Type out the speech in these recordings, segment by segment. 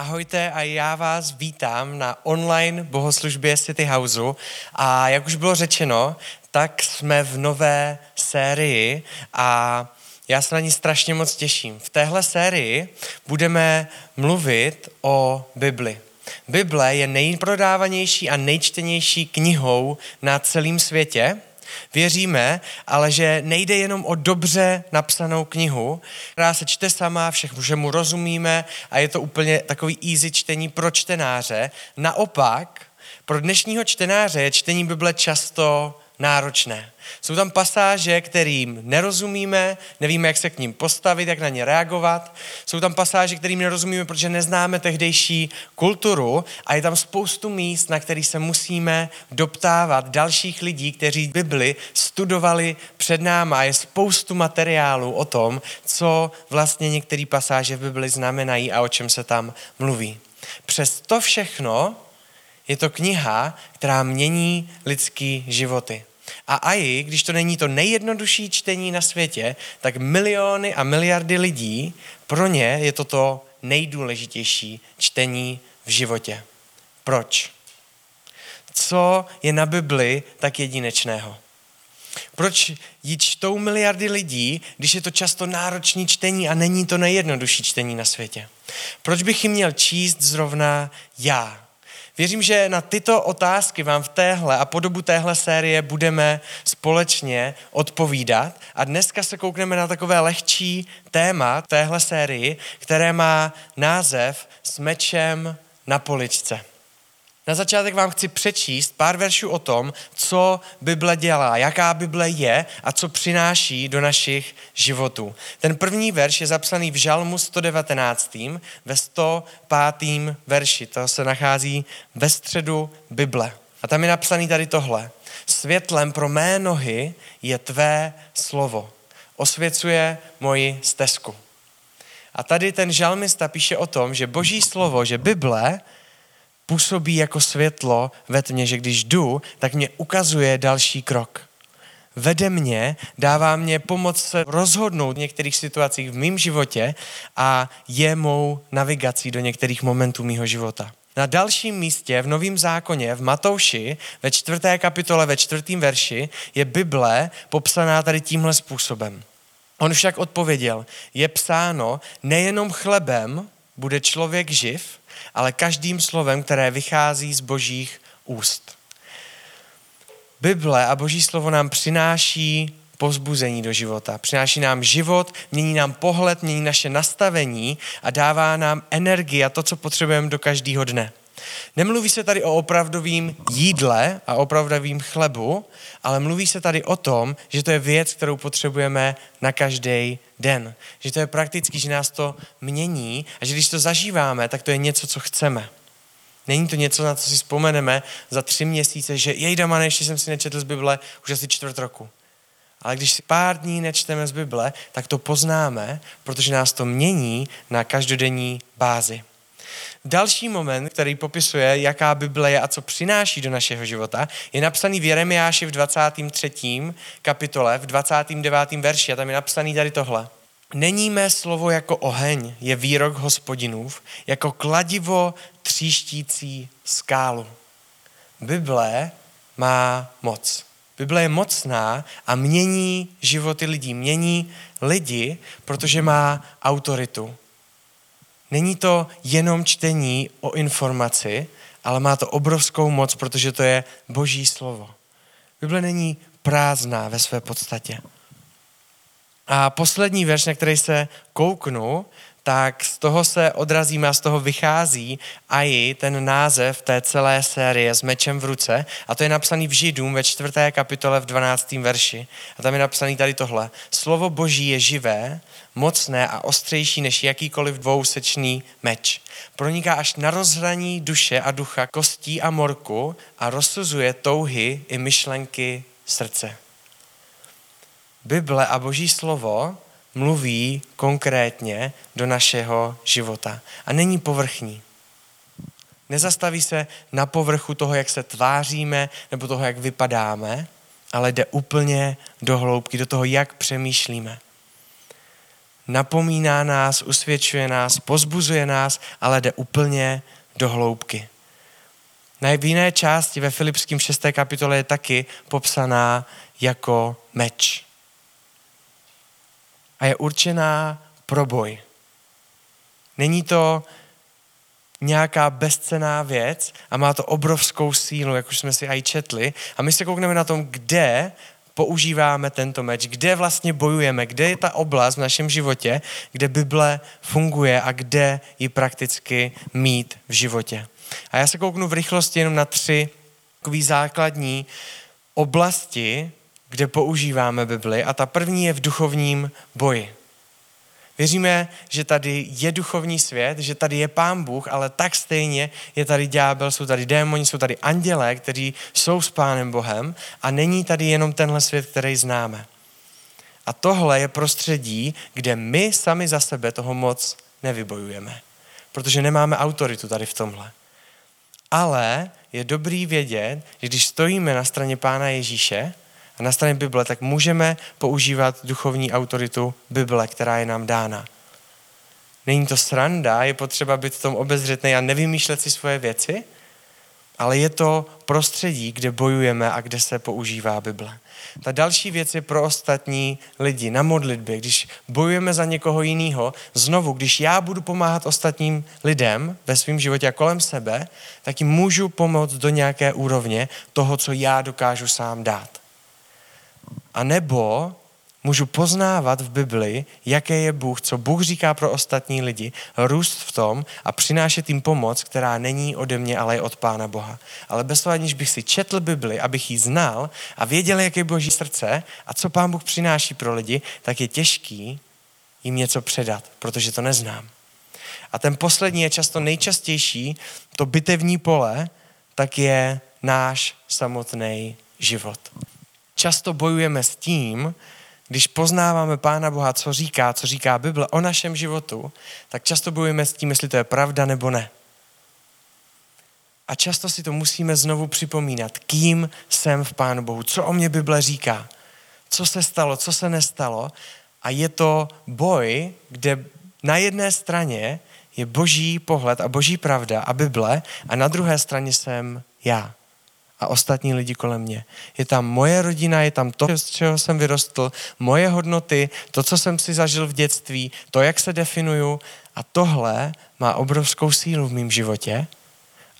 Ahojte a já vás vítám na online bohoslužbě City Houseu a jak už bylo řečeno, tak jsme v nové sérii a já se na ní strašně moc těším. V téhle sérii budeme mluvit o Bibli. Bible je nejprodávanější a nejčtenější knihou na celém světě Věříme, ale že nejde jenom o dobře napsanou knihu, která se čte sama, všemu rozumíme a je to úplně takový easy čtení pro čtenáře. Naopak, pro dnešního čtenáře je čtení Bible často náročné. Jsou tam pasáže, kterým nerozumíme, nevíme, jak se k ním postavit, jak na ně reagovat. Jsou tam pasáže, kterým nerozumíme, protože neznáme tehdejší kulturu a je tam spoustu míst, na kterých se musíme doptávat dalších lidí, kteří Bibli studovali před náma. Je spoustu materiálu o tom, co vlastně některé pasáže v Bibli znamenají a o čem se tam mluví. Přes to všechno je to kniha, která mění lidský životy. A i když to není to nejjednodušší čtení na světě, tak miliony a miliardy lidí, pro ně je to to nejdůležitější čtení v životě. Proč? Co je na Bibli tak jedinečného? Proč ji čtou miliardy lidí, když je to často náročný čtení a není to nejjednodušší čtení na světě? Proč bych ji měl číst zrovna já? Věřím, že na tyto otázky vám v téhle a po dobu téhle série budeme společně odpovídat. A dneska se koukneme na takové lehčí téma téhle sérii, které má název S mečem na poličce. Na začátek vám chci přečíst pár veršů o tom, co Bible dělá, jaká Bible je a co přináší do našich životů. Ten první verš je zapsaný v Žalmu 119. ve 105. verši. To se nachází ve středu Bible. A tam je napsaný tady tohle. Světlem pro mé nohy je tvé slovo. Osvěcuje moji stezku. A tady ten žalmista píše o tom, že boží slovo, že Bible působí jako světlo ve tmě, že když jdu, tak mě ukazuje další krok. Vede mě, dává mě pomoc se rozhodnout v některých situacích v mém životě a je mou navigací do některých momentů mého života. Na dalším místě v Novém zákoně v Matouši ve čtvrté kapitole ve čtvrtém verši je Bible popsaná tady tímhle způsobem. On však odpověděl, je psáno, nejenom chlebem bude člověk živ, ale každým slovem, které vychází z božích úst. Bible a boží slovo nám přináší pozbuzení do života. Přináší nám život, mění nám pohled, mění naše nastavení a dává nám energii a to, co potřebujeme do každého dne. Nemluví se tady o opravdovém jídle a opravdovém chlebu, ale mluví se tady o tom, že to je věc, kterou potřebujeme na každý den. Že to je prakticky, že nás to mění a že když to zažíváme, tak to je něco, co chceme. Není to něco, na co si vzpomeneme za tři měsíce, že jej dama, ještě jsem si nečetl z Bible už asi čtvrt roku. Ale když si pár dní nečteme z Bible, tak to poznáme, protože nás to mění na každodenní bázi. Další moment, který popisuje, jaká Bible je a co přináší do našeho života, je napsaný v Jeremiáši v 23. kapitole, v 29. verši a tam je napsaný tady tohle. Není mé slovo jako oheň, je výrok hospodinův, jako kladivo tříštící skálu. Bible má moc. Bible je mocná a mění životy lidí. Mění lidi, protože má autoritu. Není to jenom čtení o informaci, ale má to obrovskou moc, protože to je boží slovo. Bible není prázdná ve své podstatě. A poslední verš, na který se kouknu, tak z toho se odrazíme a z toho vychází i ten název té celé série s mečem v ruce a to je napsaný v Židům ve čtvrté kapitole v 12. verši. A tam je napsaný tady tohle. Slovo boží je živé, mocné a ostřejší než jakýkoliv dvousečný meč. Proniká až na rozhraní duše a ducha, kostí a morku a rozsuzuje touhy i myšlenky srdce. Bible a boží slovo mluví konkrétně do našeho života a není povrchní. Nezastaví se na povrchu toho, jak se tváříme nebo toho, jak vypadáme, ale jde úplně do hloubky, do toho, jak přemýšlíme. napomíná nás, usvědčuje nás, pozbuzuje nás, ale jde úplně do hloubky. Na jiné části ve Filipském 6. kapitole je taky popsaná jako meč. A je určená pro boj. Není to nějaká bezcená věc a má to obrovskou sílu, jak už jsme si aj četli. A my se koukneme na tom, kde používáme tento meč, kde vlastně bojujeme, kde je ta oblast v našem životě, kde Bible funguje a kde ji prakticky mít v životě. A já se kouknu v rychlosti jenom na tři takové základní oblasti, kde používáme Bibli. A ta první je v duchovním boji. Věříme, že tady je duchovní svět, že tady je pán Bůh, ale tak stejně je tady ďábel, jsou tady démoni, jsou tady andělé, kteří jsou s pánem Bohem a není tady jenom tenhle svět, který známe. A tohle je prostředí, kde my sami za sebe toho moc nevybojujeme, protože nemáme autoritu tady v tomhle. Ale je dobrý vědět, že když stojíme na straně Pána Ježíše na straně Bible, tak můžeme používat duchovní autoritu Bible, která je nám dána. Není to sranda, je potřeba být v tom obezřetný a nevymýšlet si svoje věci, ale je to prostředí, kde bojujeme a kde se používá Bible. Ta další věc je pro ostatní lidi na modlitbě. Když bojujeme za někoho jiného, znovu, když já budu pomáhat ostatním lidem ve svém životě a kolem sebe, tak jim můžu pomoct do nějaké úrovně toho, co já dokážu sám dát. A nebo můžu poznávat v Bibli, jaké je Bůh, co Bůh říká pro ostatní lidi, růst v tom a přinášet jim pomoc, která není ode mě, ale je od Pána Boha. Ale bez toho, aniž bych si četl Bibli, abych ji znal a věděl, jaké je Boží srdce a co Pán Bůh přináší pro lidi, tak je těžký jim něco předat, protože to neznám. A ten poslední je často nejčastější, to bitevní pole, tak je náš samotný život. Často bojujeme s tím, když poznáváme Pána Boha, co říká, co říká Bible o našem životu, tak často bojujeme s tím, jestli to je pravda nebo ne. A často si to musíme znovu připomínat, kým jsem v Pánu Bohu, co o mě Bible říká, co se stalo, co se nestalo. A je to boj, kde na jedné straně je boží pohled a boží pravda a Bible a na druhé straně jsem já a ostatní lidi kolem mě. Je tam moje rodina, je tam to, z čeho jsem vyrostl, moje hodnoty, to, co jsem si zažil v dětství, to, jak se definuju. A tohle má obrovskou sílu v mém životě,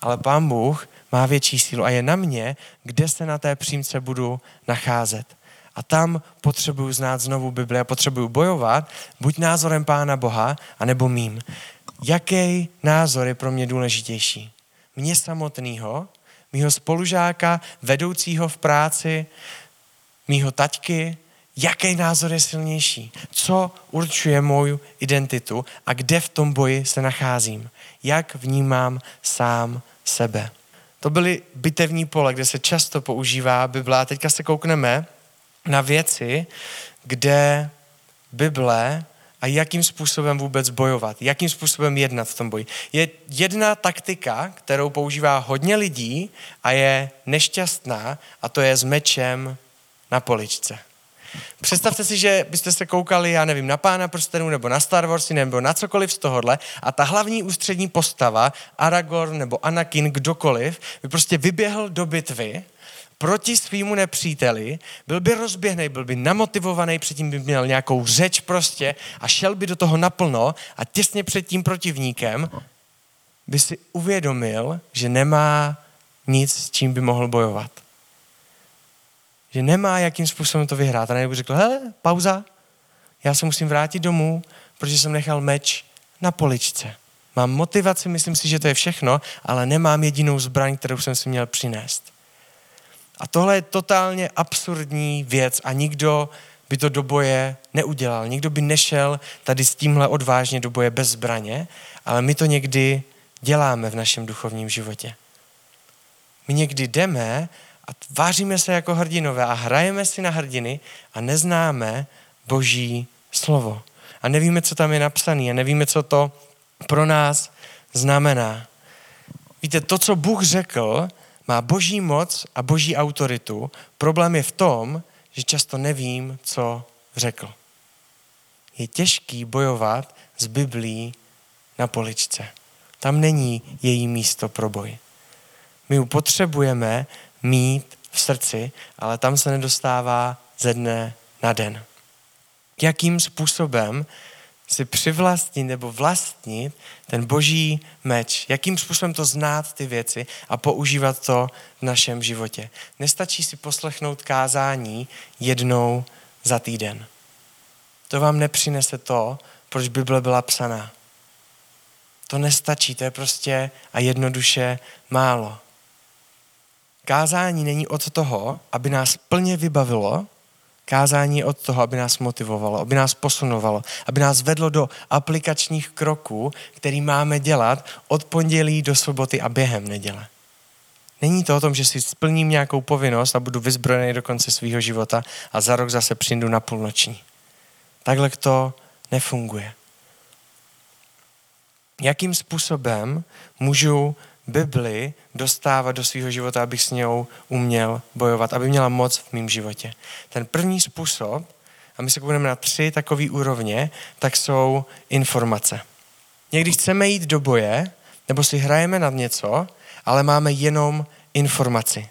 ale Pán Bůh má větší sílu a je na mě, kde se na té přímce budu nacházet. A tam potřebuju znát znovu Bibli a potřebuju bojovat buď názorem Pána Boha, anebo mým. Jaký názor je pro mě důležitější? Mě samotného mýho spolužáka, vedoucího v práci, mýho taťky, jaký názor je silnější, co určuje moju identitu a kde v tom boji se nacházím, jak vnímám sám sebe. To byly bitevní pole, kde se často používá Bible. A teďka se koukneme na věci, kde Bible a jakým způsobem vůbec bojovat, jakým způsobem jednat v tom boji. Je jedna taktika, kterou používá hodně lidí a je nešťastná a to je s mečem na poličce. Představte si, že byste se koukali, já nevím, na Pána prstenů nebo na Star Wars nebo na cokoliv z tohohle a ta hlavní ústřední postava, Aragorn nebo Anakin, kdokoliv, by prostě vyběhl do bitvy proti svýmu nepříteli, byl by rozběhnej, byl by namotivovaný, předtím by měl nějakou řeč prostě a šel by do toho naplno a těsně před tím protivníkem by si uvědomil, že nemá nic, s čím by mohl bojovat. Že nemá, jakým způsobem to vyhrát. A by řekl, hele, pauza, já se musím vrátit domů, protože jsem nechal meč na poličce. Mám motivaci, myslím si, že to je všechno, ale nemám jedinou zbraň, kterou jsem si měl přinést. A tohle je totálně absurdní věc a nikdo by to do boje neudělal. Nikdo by nešel tady s tímhle odvážně do boje bez zbraně, ale my to někdy děláme v našem duchovním životě. My někdy jdeme a vážíme se jako hrdinové a hrajeme si na hrdiny a neznáme Boží slovo. A nevíme, co tam je napsané a nevíme, co to pro nás znamená. Víte, to, co Bůh řekl, má boží moc a boží autoritu. Problém je v tom, že často nevím, co řekl. je těžký bojovat s Biblí na poličce. Tam není její místo pro boj. My ji potřebujeme mít v srdci, ale tam se nedostává ze dne na den. Jakým způsobem si přivlastnit nebo vlastnit ten boží meč, jakým způsobem to znát ty věci a používat to v našem životě. Nestačí si poslechnout kázání jednou za týden. To vám nepřinese to, proč Bible byla psaná. To nestačí, to je prostě a jednoduše málo. Kázání není od toho, aby nás plně vybavilo, Kázání je od toho, aby nás motivovalo, aby nás posunovalo, aby nás vedlo do aplikačních kroků, který máme dělat od pondělí do soboty a během neděle. Není to o tom, že si splním nějakou povinnost a budu vyzbrojený do konce svého života a za rok zase přijdu na půlnoční. Takhle to nefunguje. Jakým způsobem můžu Bibli dostávat do svého života, abych s něj uměl bojovat, aby měla moc v mém životě. Ten první způsob, a my se budeme na tři takové úrovně, tak jsou informace. Někdy chceme jít do boje, nebo si hrajeme nad něco, ale máme jenom informaci.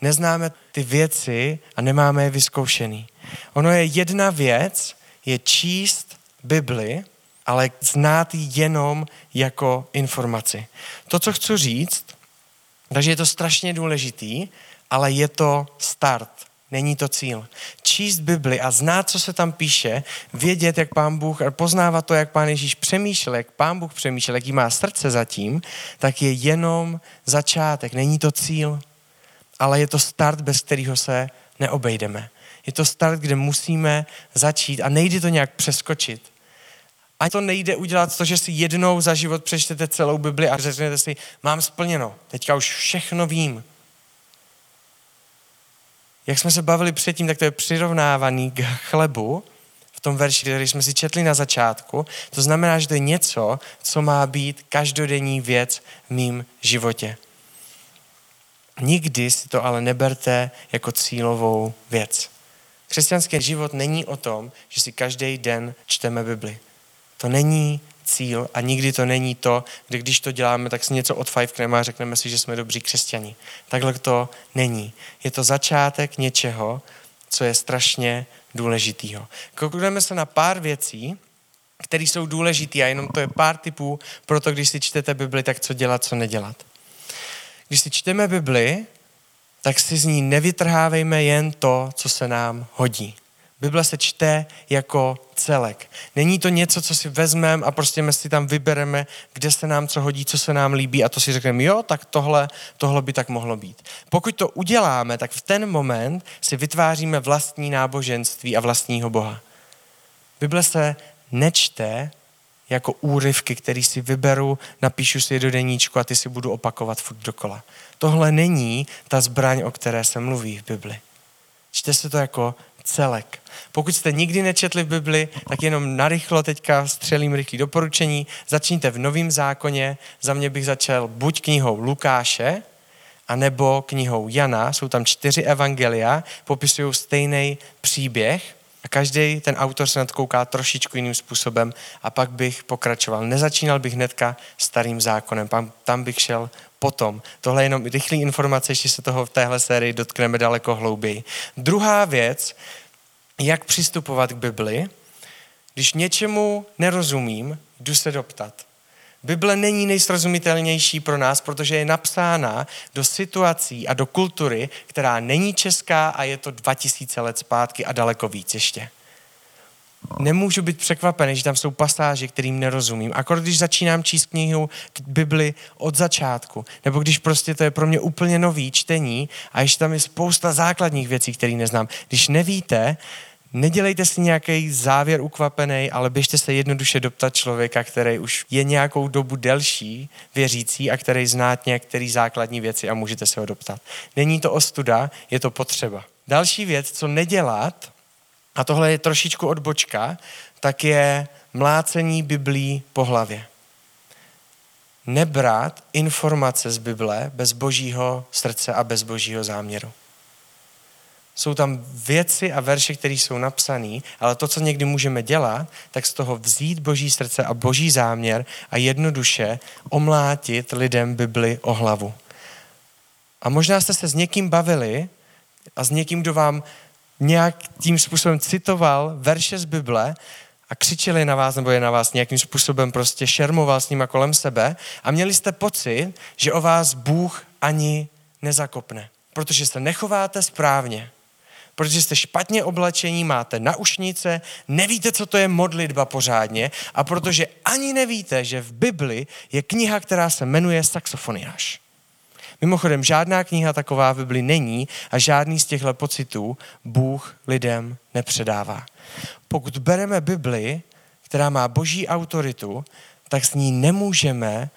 Neznáme ty věci a nemáme je vyzkoušený. Ono je jedna věc, je číst Bibli ale znát ji jenom jako informaci. To, co chci říct, takže je to strašně důležitý, ale je to start, není to cíl. Číst Bibli a znát, co se tam píše, vědět, jak pán Bůh, poznávat to, jak pán Ježíš přemýšlel, jak pán Bůh přemýšlel, jaký má srdce zatím, tak je jenom začátek, není to cíl, ale je to start, bez kterého se neobejdeme. Je to start, kde musíme začít a nejde to nějak přeskočit. A to nejde udělat to, že si jednou za život přečtete celou Bibli a řeknete si, mám splněno, teďka už všechno vím. Jak jsme se bavili předtím, tak to je přirovnávaný k chlebu, v tom verši, který jsme si četli na začátku. To znamená, že to je něco, co má být každodenní věc v mým životě. Nikdy si to ale neberte jako cílovou věc. Křesťanský život není o tom, že si každý den čteme Bibli. To není cíl a nikdy to není to, kdy když to děláme, tak si něco odfajfkneme a řekneme si, že jsme dobří křesťani. Takhle to není. Je to začátek něčeho, co je strašně důležitýho. Koukneme se na pár věcí, které jsou důležité a jenom to je pár typů pro to, když si čtete Bibli, tak co dělat, co nedělat. Když si čteme Bibli, tak si z ní nevytrhávejme jen to, co se nám hodí. Bible se čte jako celek. Není to něco, co si vezmeme a prostě my si tam vybereme, kde se nám co hodí, co se nám líbí a to si řekneme, jo, tak tohle, tohle by tak mohlo být. Pokud to uděláme, tak v ten moment si vytváříme vlastní náboženství a vlastního Boha. Bible se nečte jako úryvky, který si vyberu, napíšu si je do deníčku a ty si budu opakovat furt dokola. Tohle není ta zbraň, o které se mluví v Bibli. Čte se to jako celek. Pokud jste nikdy nečetli v Bibli, tak jenom narychlo teďka střelím rychlý doporučení. Začněte v Novém zákoně. Za mě bych začal buď knihou Lukáše, anebo knihou Jana. Jsou tam čtyři evangelia, popisují stejný příběh a každý ten autor se na to kouká trošičku jiným způsobem a pak bych pokračoval. Nezačínal bych hnedka starým zákonem, tam bych šel potom. Tohle je jenom rychlý informace, ještě se toho v téhle sérii dotkneme daleko hlouběji. Druhá věc, jak přistupovat k Bibli, když něčemu nerozumím, jdu se doptat. Bible není nejsrozumitelnější pro nás, protože je napsána do situací a do kultury, která není česká a je to 2000 let zpátky a daleko víc ještě nemůžu být překvapený, že tam jsou pasáže, kterým nerozumím. A když začínám číst knihu Bibli od začátku, nebo když prostě to je pro mě úplně nový čtení a ještě tam je spousta základních věcí, které neznám. Když nevíte, nedělejte si nějaký závěr ukvapený, ale běžte se jednoduše doptat člověka, který už je nějakou dobu delší věřící a který zná některé základní věci a můžete se ho doptat. Není to ostuda, je to potřeba. Další věc, co nedělat, a tohle je trošičku odbočka, tak je mlácení Biblí po hlavě. Nebrat informace z Bible bez božího srdce a bez božího záměru. jsou tam věci a verše, které jsou napsané, ale to, co někdy můžeme dělat, tak z toho vzít boží srdce a boží záměr a jednoduše omlátit lidem Bibli o hlavu. A možná jste se s někým bavili a s někým, kdo vám nějak tím způsobem citoval verše z Bible a křičeli na vás, nebo je na vás nějakým způsobem prostě šermoval s nima kolem sebe a měli jste pocit, že o vás Bůh ani nezakopne, protože se nechováte správně protože jste špatně oblečení, máte naušnice, nevíte, co to je modlitba pořádně a protože ani nevíte, že v Bibli je kniha, která se jmenuje Saxofoniáš. Mimochodem, žádná kniha taková v Bibli není a žádný z těchto pocitů Bůh lidem nepředává. Pokud bereme Bibli, která má boží autoritu, tak s ní nemůžeme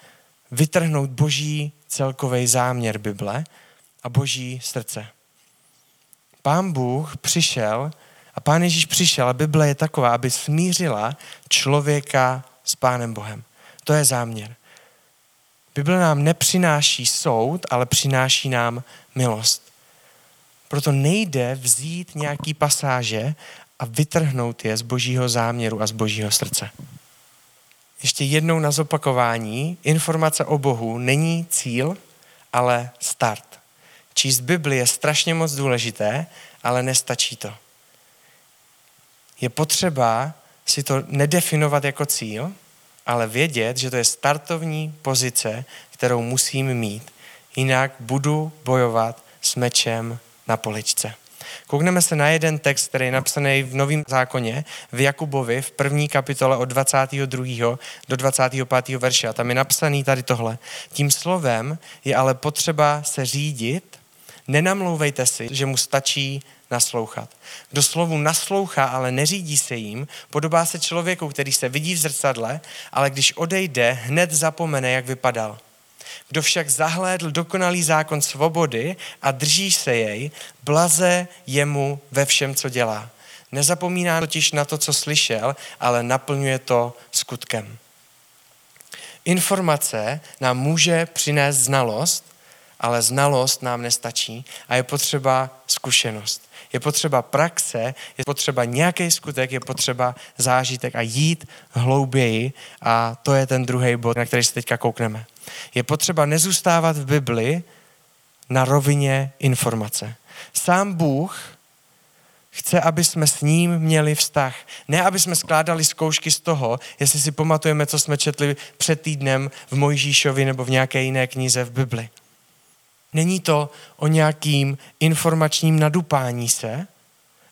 vytrhnout boží celkový záměr Bible a boží srdce. Pán Bůh přišel a Pán Ježíš přišel a Bible je taková, aby smířila člověka s Pánem Bohem. To je záměr. Bible nám nepřináší soud, ale přináší nám milost. Proto nejde vzít nějaký pasáže a vytrhnout je z božího záměru a z božího srdce. Ještě jednou na zopakování, informace o Bohu není cíl, ale start. Číst Bibli je strašně moc důležité, ale nestačí to. Je potřeba si to nedefinovat jako cíl, ale vědět, že to je startovní pozice, kterou musím mít. Jinak budu bojovat s mečem na poličce. Koukneme se na jeden text, který je napsaný v Novém zákoně, v Jakubovi, v první kapitole od 22. do 25. verše. A tam je napsaný tady tohle. Tím slovem je ale potřeba se řídit Nenamlouvejte si, že mu stačí naslouchat. Kdo slovu naslouchá, ale neřídí se jim, podobá se člověku, který se vidí v zrcadle, ale když odejde, hned zapomene, jak vypadal. Kdo však zahlédl dokonalý zákon svobody a drží se jej, blaze jemu ve všem, co dělá. Nezapomíná totiž na to, co slyšel, ale naplňuje to skutkem. Informace nám může přinést znalost, ale znalost nám nestačí a je potřeba zkušenost. Je potřeba praxe, je potřeba nějaký skutek, je potřeba zážitek a jít hlouběji a to je ten druhý bod, na který se teďka koukneme. Je potřeba nezůstávat v Bibli na rovině informace. Sám Bůh chce, aby jsme s ním měli vztah. Ne, aby jsme skládali zkoušky z toho, jestli si pamatujeme, co jsme četli před týdnem v Mojžíšovi nebo v nějaké jiné knize v Bibli. Není to o nějakým informačním nadupání se,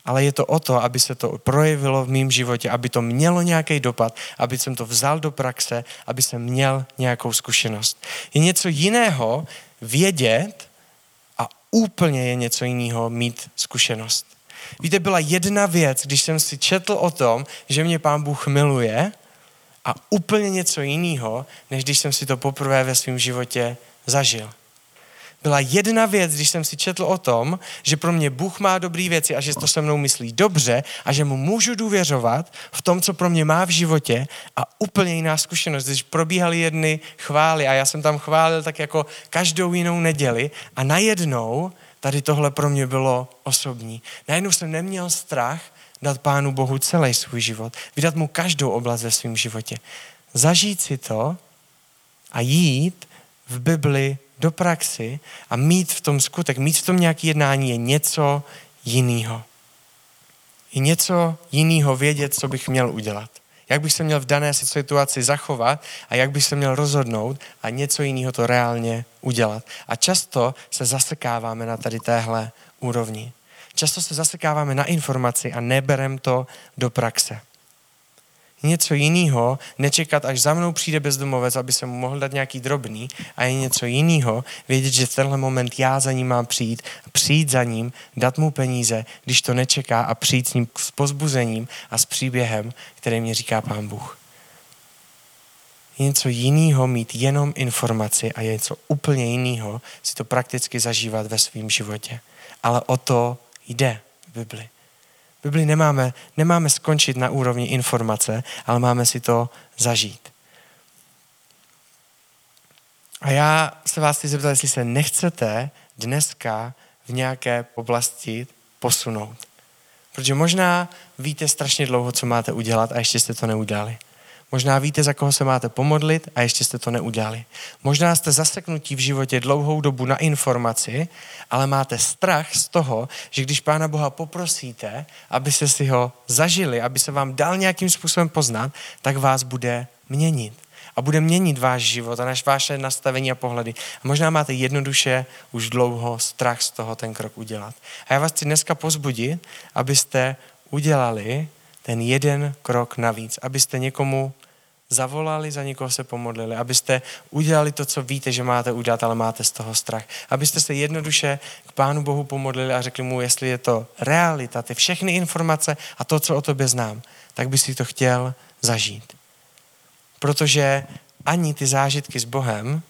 ale je to o to, aby se to projevilo v mém životě, aby to mělo nějaký dopad, aby jsem to vzal do praxe, aby jsem měl nějakou zkušenost. Je něco jiného vědět a úplně je něco jiného mít zkušenost. Víte, byla jedna věc, když jsem si četl o tom, že mě pán Bůh miluje a úplně něco jiného, než když jsem si to poprvé ve svém životě zažil byla jedna věc, když jsem si četl o tom, že pro mě Bůh má dobré věci a že to se mnou myslí dobře a že mu můžu důvěřovat v tom, co pro mě má v životě a úplně jiná zkušenost, když probíhaly jedny chvály a já jsem tam chválil tak jako každou jinou neděli a najednou tady tohle pro mě bylo osobní. Najednou jsem neměl strach dát Pánu Bohu celý svůj život, vydat mu každou oblast ve svém životě. Zažít si to a jít v Bibli do praxi a mít v tom skutek, mít v tom nějaký jednání je něco jiného. Je něco jiného vědět, co bych měl udělat. Jak bych se měl v dané situaci zachovat a jak bych se měl rozhodnout a něco jiného to reálně udělat. A často se zasekáváme na tady téhle úrovni. Často se zasekáváme na informaci a neberem to do praxe něco jiného, nečekat, až za mnou přijde bezdomovec, aby se mu mohl dát nějaký drobný a je něco jiného, vědět, že v tenhle moment já za ním mám přijít, přijít za ním, dát mu peníze, když to nečeká a přijít s ním s pozbuzením a s příběhem, který mě říká pán Bůh. Je něco jiného mít jenom informaci a je něco úplně jiného si to prakticky zažívat ve svém životě. Ale o to jde v Bibli. Bibli nemáme, nemáme skončit na úrovni informace, ale máme si to zažít. A já se vás chci zeptat, jestli se nechcete dneska v nějaké oblasti posunout. Protože možná víte strašně dlouho, co máte udělat a ještě jste to neudělali. Možná víte, za koho se máte pomodlit a ještě jste to neudělali. Možná jste zaseknutí v životě dlouhou dobu na informaci, ale máte strach z toho, že když Pána Boha poprosíte, aby se si ho zažili, aby se vám dal nějakým způsobem poznat, tak vás bude měnit. A bude měnit váš život a vaše nastavení a pohledy. A možná máte jednoduše už dlouho strach z toho ten krok udělat. A já vás chci dneska pozbudit, abyste udělali ten jeden krok navíc, abyste někomu zavolali, za někoho se pomodlili, abyste udělali to, co víte, že máte udělat, ale máte z toho strach. Abyste se jednoduše k Pánu Bohu pomodlili a řekli mu, jestli je to realita, ty všechny informace a to, co o tobě znám, tak by si to chtěl zažít. Protože ani ty zážitky s Bohem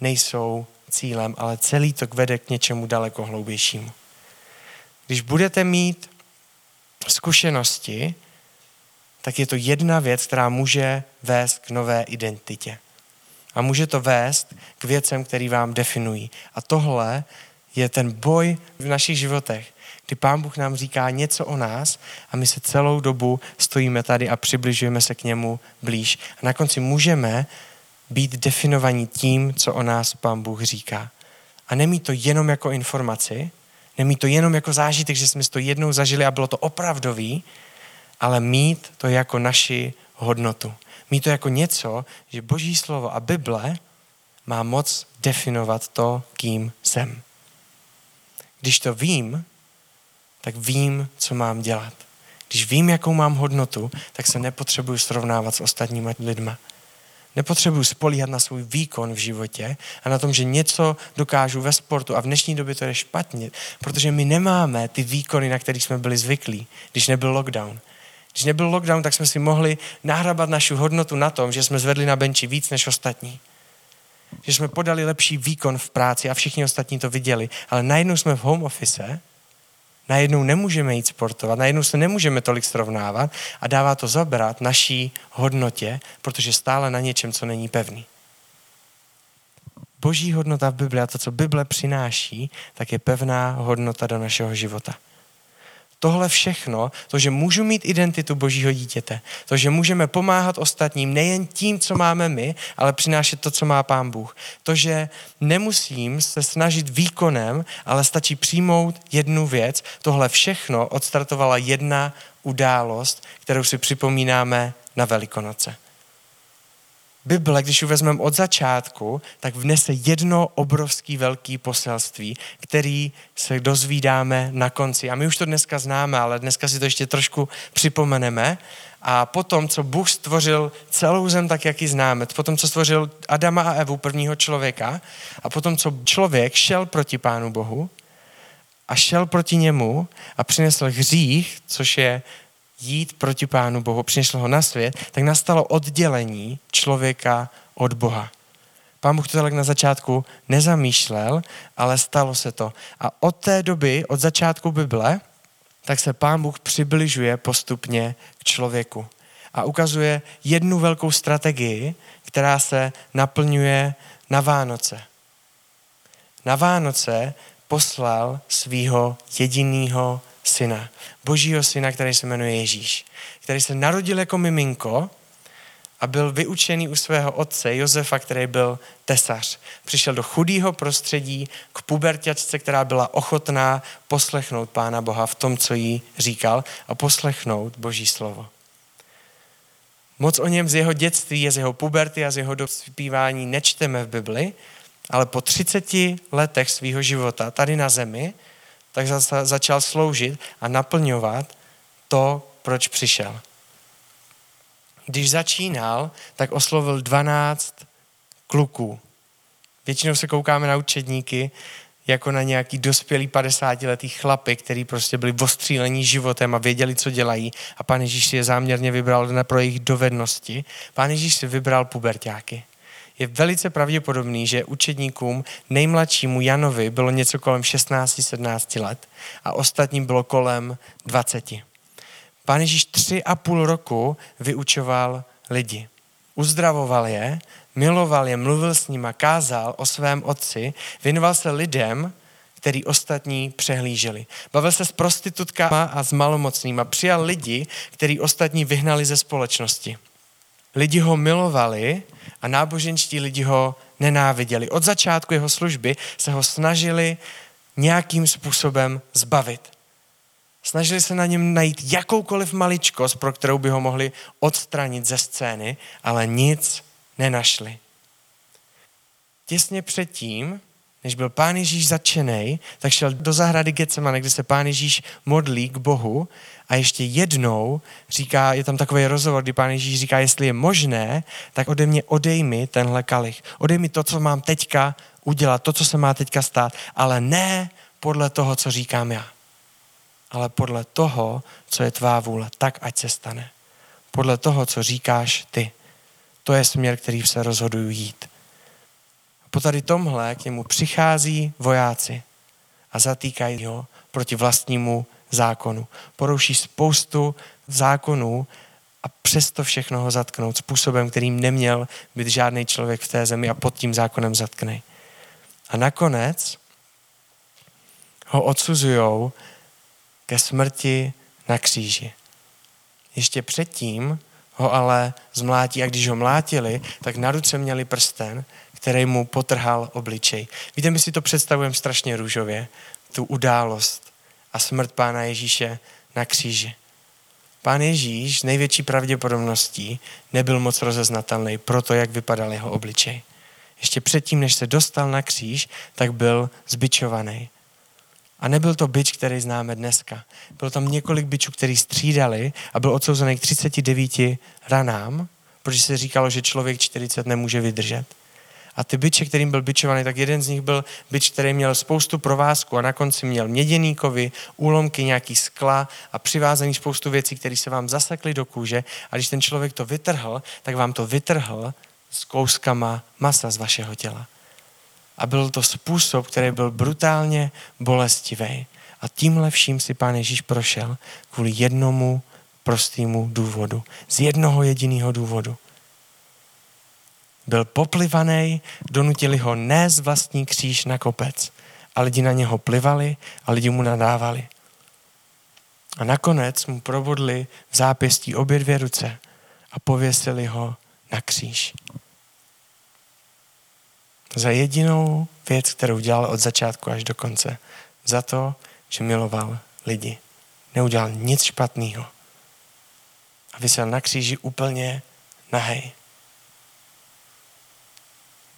nejsou cílem, ale celý to vede k něčemu daleko hloubějšímu. Když budete mít zkušenosti, tak je to jedna věc, která může vést k nové identitě. A může to vést k věcem, který vám definují. A tohle je ten boj v našich životech, kdy Pán Bůh nám říká něco o nás a my se celou dobu stojíme tady a přibližujeme se k němu blíž. A na konci můžeme být definovaní tím, co o nás Pán Bůh říká. A nemít to jenom jako informaci, nemít to jenom jako zážitek, že jsme to jednou zažili a bylo to opravdový, ale mít to jako naši hodnotu. Mít to jako něco, že Boží slovo a Bible má moc definovat to, kým jsem. Když to vím, tak vím, co mám dělat. Když vím, jakou mám hodnotu, tak se nepotřebuju srovnávat s ostatními lidma. Nepotřebuju spolíhat na svůj výkon v životě a na tom, že něco dokážu ve sportu a v dnešní době to je špatně, protože my nemáme ty výkony, na které jsme byli zvyklí, když nebyl lockdown. Když nebyl lockdown, tak jsme si mohli nahrabat naši hodnotu na tom, že jsme zvedli na benči víc než ostatní. Že jsme podali lepší výkon v práci a všichni ostatní to viděli. Ale najednou jsme v home office, najednou nemůžeme jít sportovat, najednou se nemůžeme tolik srovnávat a dává to zabrat naší hodnotě, protože stále na něčem, co není pevný. Boží hodnota v Bibli a to, co Bible přináší, tak je pevná hodnota do našeho života tohle všechno, to, že můžu mít identitu božího dítěte, to, že můžeme pomáhat ostatním nejen tím, co máme my, ale přinášet to, co má pán Bůh. To, že nemusím se snažit výkonem, ale stačí přijmout jednu věc. Tohle všechno odstartovala jedna událost, kterou si připomínáme na Velikonoce. Bible, když ji vezmeme od začátku, tak vnese jedno obrovský velký poselství, který se dozvídáme na konci. A my už to dneska známe, ale dneska si to ještě trošku připomeneme. A potom, co Bůh stvořil celou zem tak, jak ji známe, potom, co stvořil Adama a Evu, prvního člověka, a potom, co člověk šel proti Pánu Bohu a šel proti němu a přinesl hřích, což je jít proti Pánu Bohu, přišel ho na svět, tak nastalo oddělení člověka od Boha. Pán Bůh to tak na začátku nezamýšlel, ale stalo se to. A od té doby, od začátku Bible, tak se Pán Bůh přibližuje postupně k člověku. A ukazuje jednu velkou strategii, která se naplňuje na Vánoce. Na Vánoce poslal svého jediného syna. Božího syna, který se jmenuje Ježíš. Který se narodil jako miminko a byl vyučený u svého otce Josefa, který byl tesař. Přišel do chudého prostředí k puberťačce, která byla ochotná poslechnout Pána Boha v tom, co jí říkal a poslechnout Boží slovo. Moc o něm z jeho dětství z jeho puberty a z jeho dospívání nečteme v Bibli, ale po 30 letech svého života tady na zemi tak začal sloužit a naplňovat to, proč přišel. Když začínal, tak oslovil 12 kluků. Většinou se koukáme na učedníky jako na nějaký dospělý 50-letý chlapy, který prostě byli ostřílení životem a věděli, co dělají. A pán Ježíš si je záměrně vybral pro jejich dovednosti. Pán Ježíš si vybral pubertáky je velice pravděpodobný, že učedníkům nejmladšímu Janovi bylo něco kolem 16-17 let a ostatním bylo kolem 20. Pán Ježíš tři a půl roku vyučoval lidi. Uzdravoval je, miloval je, mluvil s nimi, kázal o svém otci, věnoval se lidem, který ostatní přehlíželi. Bavil se s prostitutkama a s malomocnýma. Přijal lidi, který ostatní vyhnali ze společnosti. Lidi ho milovali a náboženští lidi ho nenáviděli. Od začátku jeho služby se ho snažili nějakým způsobem zbavit. Snažili se na něm najít jakoukoliv maličkost, pro kterou by ho mohli odstranit ze scény, ale nic nenašli. Těsně předtím, než byl pán Ježíš začený, tak šel do zahrady Getsemane, kde se pán Ježíš modlí k Bohu a ještě jednou říká, je tam takový rozhovor, kdy pán Ježíš říká, jestli je možné, tak ode mě odej mi tenhle kalich. Odej mi to, co mám teďka udělat, to, co se má teďka stát, ale ne podle toho, co říkám já, ale podle toho, co je tvá vůle, tak ať se stane. Podle toho, co říkáš ty. To je směr, který se rozhoduju jít. A po tady tomhle k němu přichází vojáci a zatýkají ho proti vlastnímu zákonu. Porouší spoustu zákonů a přesto všechno ho zatknout způsobem, kterým neměl být žádný člověk v té zemi a pod tím zákonem zatknej. A nakonec ho odsuzujou ke smrti na kříži. Ještě předtím ho ale zmlátí a když ho mlátili, tak na ruce měli prsten, který mu potrhal obličej. Víte, my si to představujeme strašně růžově, tu událost a smrt Pána Ježíše na kříži. Pán Ježíš největší pravděpodobností nebyl moc rozeznatelný pro to, jak vypadal jeho obličej. Ještě předtím, než se dostal na kříž, tak byl zbičovaný. A nebyl to byč, který známe dneska. Bylo tam několik byčů, který střídali a byl odsouzený k 39 ranám, protože se říkalo, že člověk 40 nemůže vydržet. A ty byče, kterým byl byčovaný, tak jeden z nich byl byč, který měl spoustu provázku a na konci měl měděný kovy, úlomky, nějaký skla a přivázaný spoustu věcí, které se vám zasekly do kůže. A když ten člověk to vytrhl, tak vám to vytrhl s kouskama masa z vašeho těla. A byl to způsob, který byl brutálně bolestivý. A tímhle vším si pán Ježíš prošel kvůli jednomu prostému důvodu. Z jednoho jediného důvodu. Byl poplivaný, donutili ho nést vlastní kříž na kopec. A lidi na něho plivali a lidi mu nadávali. A nakonec mu probodli v zápěstí obě dvě ruce a pověsili ho na kříž. Za jedinou věc, kterou dělal od začátku až do konce. Za to, že miloval lidi. Neudělal nic špatného. A vysel na kříži úplně nahej.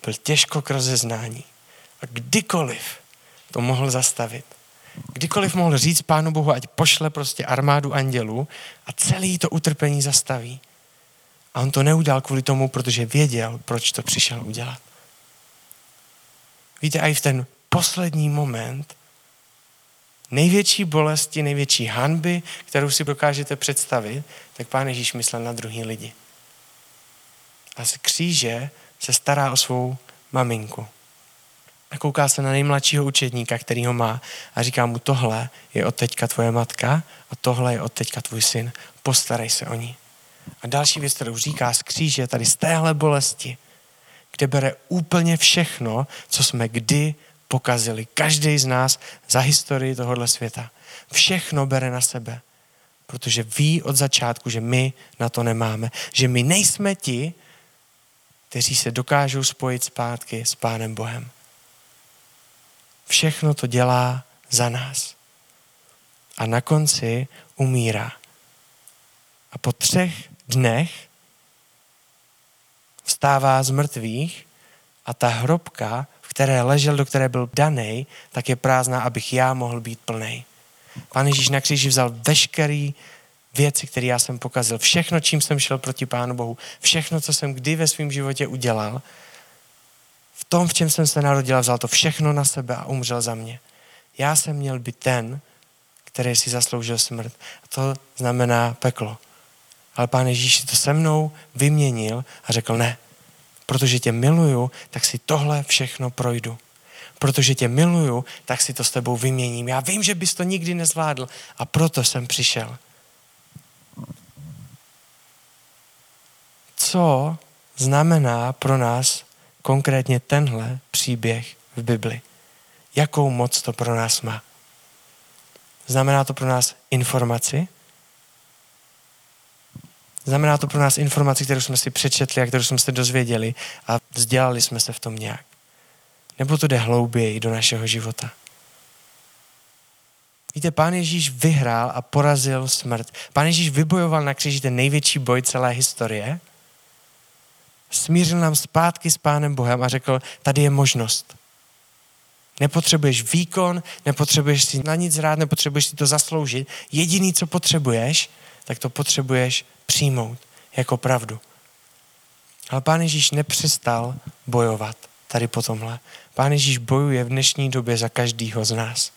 Byl těžko k rozeznání. A kdykoliv to mohl zastavit. Kdykoliv mohl říct Pánu Bohu, ať pošle prostě armádu andělů a celý to utrpení zastaví. A on to neudělal kvůli tomu, protože věděl, proč to přišel udělat. Víte, i v ten poslední moment největší bolesti, největší hanby, kterou si dokážete představit, tak Pán Ježíš myslel na druhý lidi. A z kříže se stará o svou maminku. A kouká se na nejmladšího učedníka, který ho má a říká mu, tohle je od teďka tvoje matka a tohle je od teďka tvůj syn. Postarej se o ní. A další věc, kterou říká z kříže, tady z téhle bolesti, kde bere úplně všechno, co jsme kdy pokazili. Každý z nás za historii tohohle světa. Všechno bere na sebe. Protože ví od začátku, že my na to nemáme. Že my nejsme ti, kteří se dokážou spojit zpátky s Pánem Bohem. Všechno to dělá za nás. A na konci umírá. A po třech dnech vstává z mrtvých a ta hrobka, v které ležel, do které byl daný, tak je prázdná, abych já mohl být plný. Pán Ježíš na kříži vzal veškerý věci, které já jsem pokazil, všechno, čím jsem šel proti Pánu Bohu, všechno, co jsem kdy ve svém životě udělal, v tom, v čem jsem se narodil, vzal to všechno na sebe a umřel za mě. Já jsem měl být ten, který si zasloužil smrt. A to znamená peklo. Ale Pán Ježíš to se mnou vyměnil a řekl ne. Protože tě miluju, tak si tohle všechno projdu. Protože tě miluju, tak si to s tebou vyměním. Já vím, že bys to nikdy nezvládl a proto jsem přišel. Co znamená pro nás konkrétně tenhle příběh v Bibli? jakou moc to pro nás má. Znamená to pro nás informaci? Znamená to pro nás informaci, kterou jsme si přečetli a kterou jsme se dozvěděli a vzdělali jsme se v tom nějak. Nebo to jde hlouběji do našeho života. Víte, pán Ježíš vyhrál a porazil smrt. Pán Ježíš vybojoval na kříži ten největší boj celé historie. Smířil nám zpátky s pánem Bohem a řekl, tady je možnost. Nepotřebuješ výkon, nepotřebuješ si na nic rád, nepotřebuješ si to zasloužit. Jediný, co potřebuješ, tak to potřebuješ přijmout jako pravdu. Ale Pán Ježíš nepřestal bojovat tady po tomhle. Pán Ježíš bojuje v dnešní době za každýho z nás.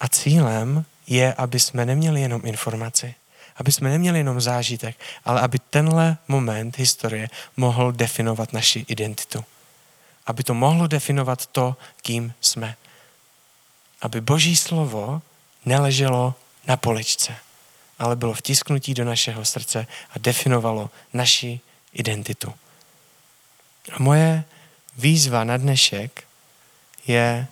A cílem je, aby jsme neměli jenom informaci, aby jsme neměli jenom zážitek, ale aby tenhle moment historie mohl definovat naši identitu. Aby to mohlo definovat to, kým jsme. Aby Boží slovo neleželo na poličce, ale bylo vtisknutí do našeho srdce a definovalo naši identitu. A moje výzva na dnešek je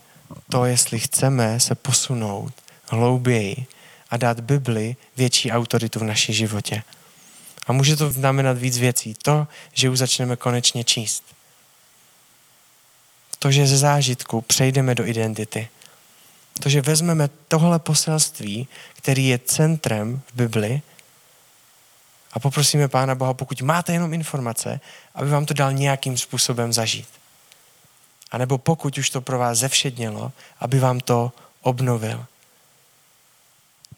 to, jestli chceme se posunout hlouběji a dát Bibli větší autoritu v naší životě. A může to znamenat víc věcí. To, že už začneme konečně číst. To, že ze zážitku přejdeme do identity. To, že vezmeme tohle poselství, který je centrem v Bibli a poprosíme Pána Boha, pokud máte jenom informace, aby vám to dal nějakým způsobem zažít. A nebo pokud už to pro vás zevšednělo, aby vám to obnovil.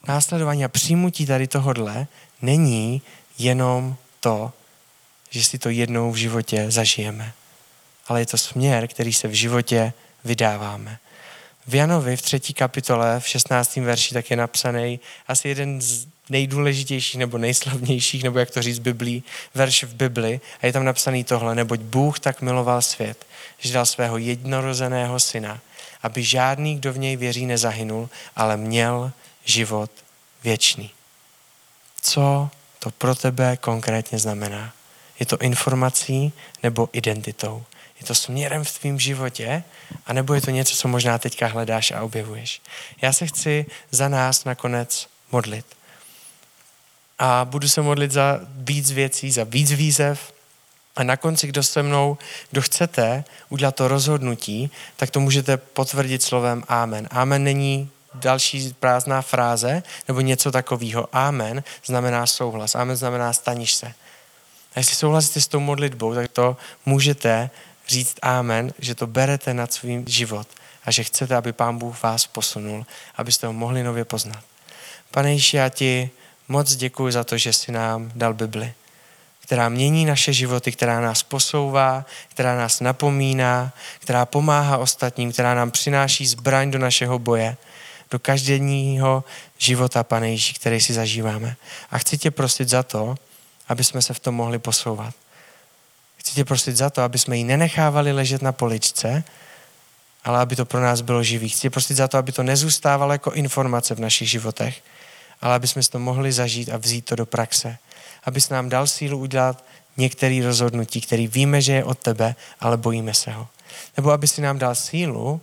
Následování a přijmutí tady tohodle není jenom to, že si to jednou v životě zažijeme, ale je to směr, který se v životě vydáváme. V Janovi v třetí kapitole, v 16. verši, tak je napsaný asi jeden z nejdůležitějších nebo nejslavnějších, nebo jak to říct, Biblí, verš v Bibli a je tam napsaný tohle, neboť Bůh tak miloval svět, že dal svého jednorozeného syna, aby žádný, kdo v něj věří, nezahynul, ale měl život věčný. Co to pro tebe konkrétně znamená? Je to informací nebo identitou? Je to směrem v tvém životě? A nebo je to něco, co možná teďka hledáš a objevuješ? Já se chci za nás nakonec modlit. A budu se modlit za víc věcí, za víc výzev, a na konci, kdo se mnou, kdo chcete udělat to rozhodnutí, tak to můžete potvrdit slovem Amen. Amen není další prázdná fráze nebo něco takového. Amen znamená souhlas. Amen znamená staniš se. A jestli souhlasíte s tou modlitbou, tak to můžete říct Amen, že to berete na svůj život a že chcete, aby Pán Bůh vás posunul, abyste ho mohli nově poznat. Pane Ježíši, já ti moc děkuji za to, že jsi nám dal Bibli která mění naše životy, která nás posouvá, která nás napomíná, která pomáhá ostatním, která nám přináší zbraň do našeho boje, do každodenního života, Pane Ježí, který si zažíváme. A chci tě prosit za to, aby jsme se v tom mohli posouvat. Chci tě prosit za to, aby jsme ji nenechávali ležet na poličce, ale aby to pro nás bylo živý. Chci tě prosit za to, aby to nezůstávalo jako informace v našich životech, ale aby jsme to mohli zažít a vzít to do praxe abys nám dal sílu udělat některé rozhodnutí, který víme, že je od tebe, ale bojíme se ho. Nebo aby si nám dal sílu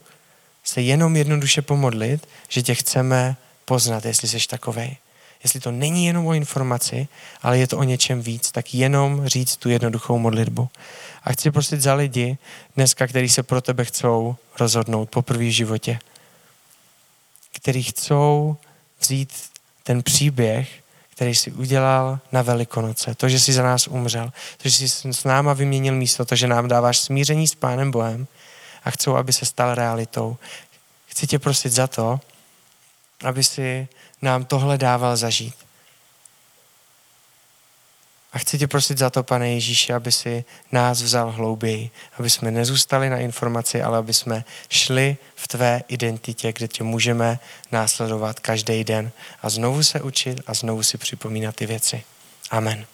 se jenom jednoduše pomodlit, že tě chceme poznat, jestli jsi takovej. Jestli to není jenom o informaci, ale je to o něčem víc, tak jenom říct tu jednoduchou modlitbu. A chci prosit za lidi dneska, kteří se pro tebe chcou rozhodnout po první životě. Kteří chcou vzít ten příběh který jsi udělal na Velikonoce. To, že jsi za nás umřel. To, že jsi s náma vyměnil místo. To, že nám dáváš smíření s Pánem Bohem a chcou, aby se stal realitou. Chci tě prosit za to, aby si nám tohle dával zažít. A chci tě prosit za to, pane Ježíši, aby si nás vzal hlouběji, aby jsme nezůstali na informaci, ale aby jsme šli v tvé identitě, kde tě můžeme následovat každý den a znovu se učit a znovu si připomínat ty věci. Amen.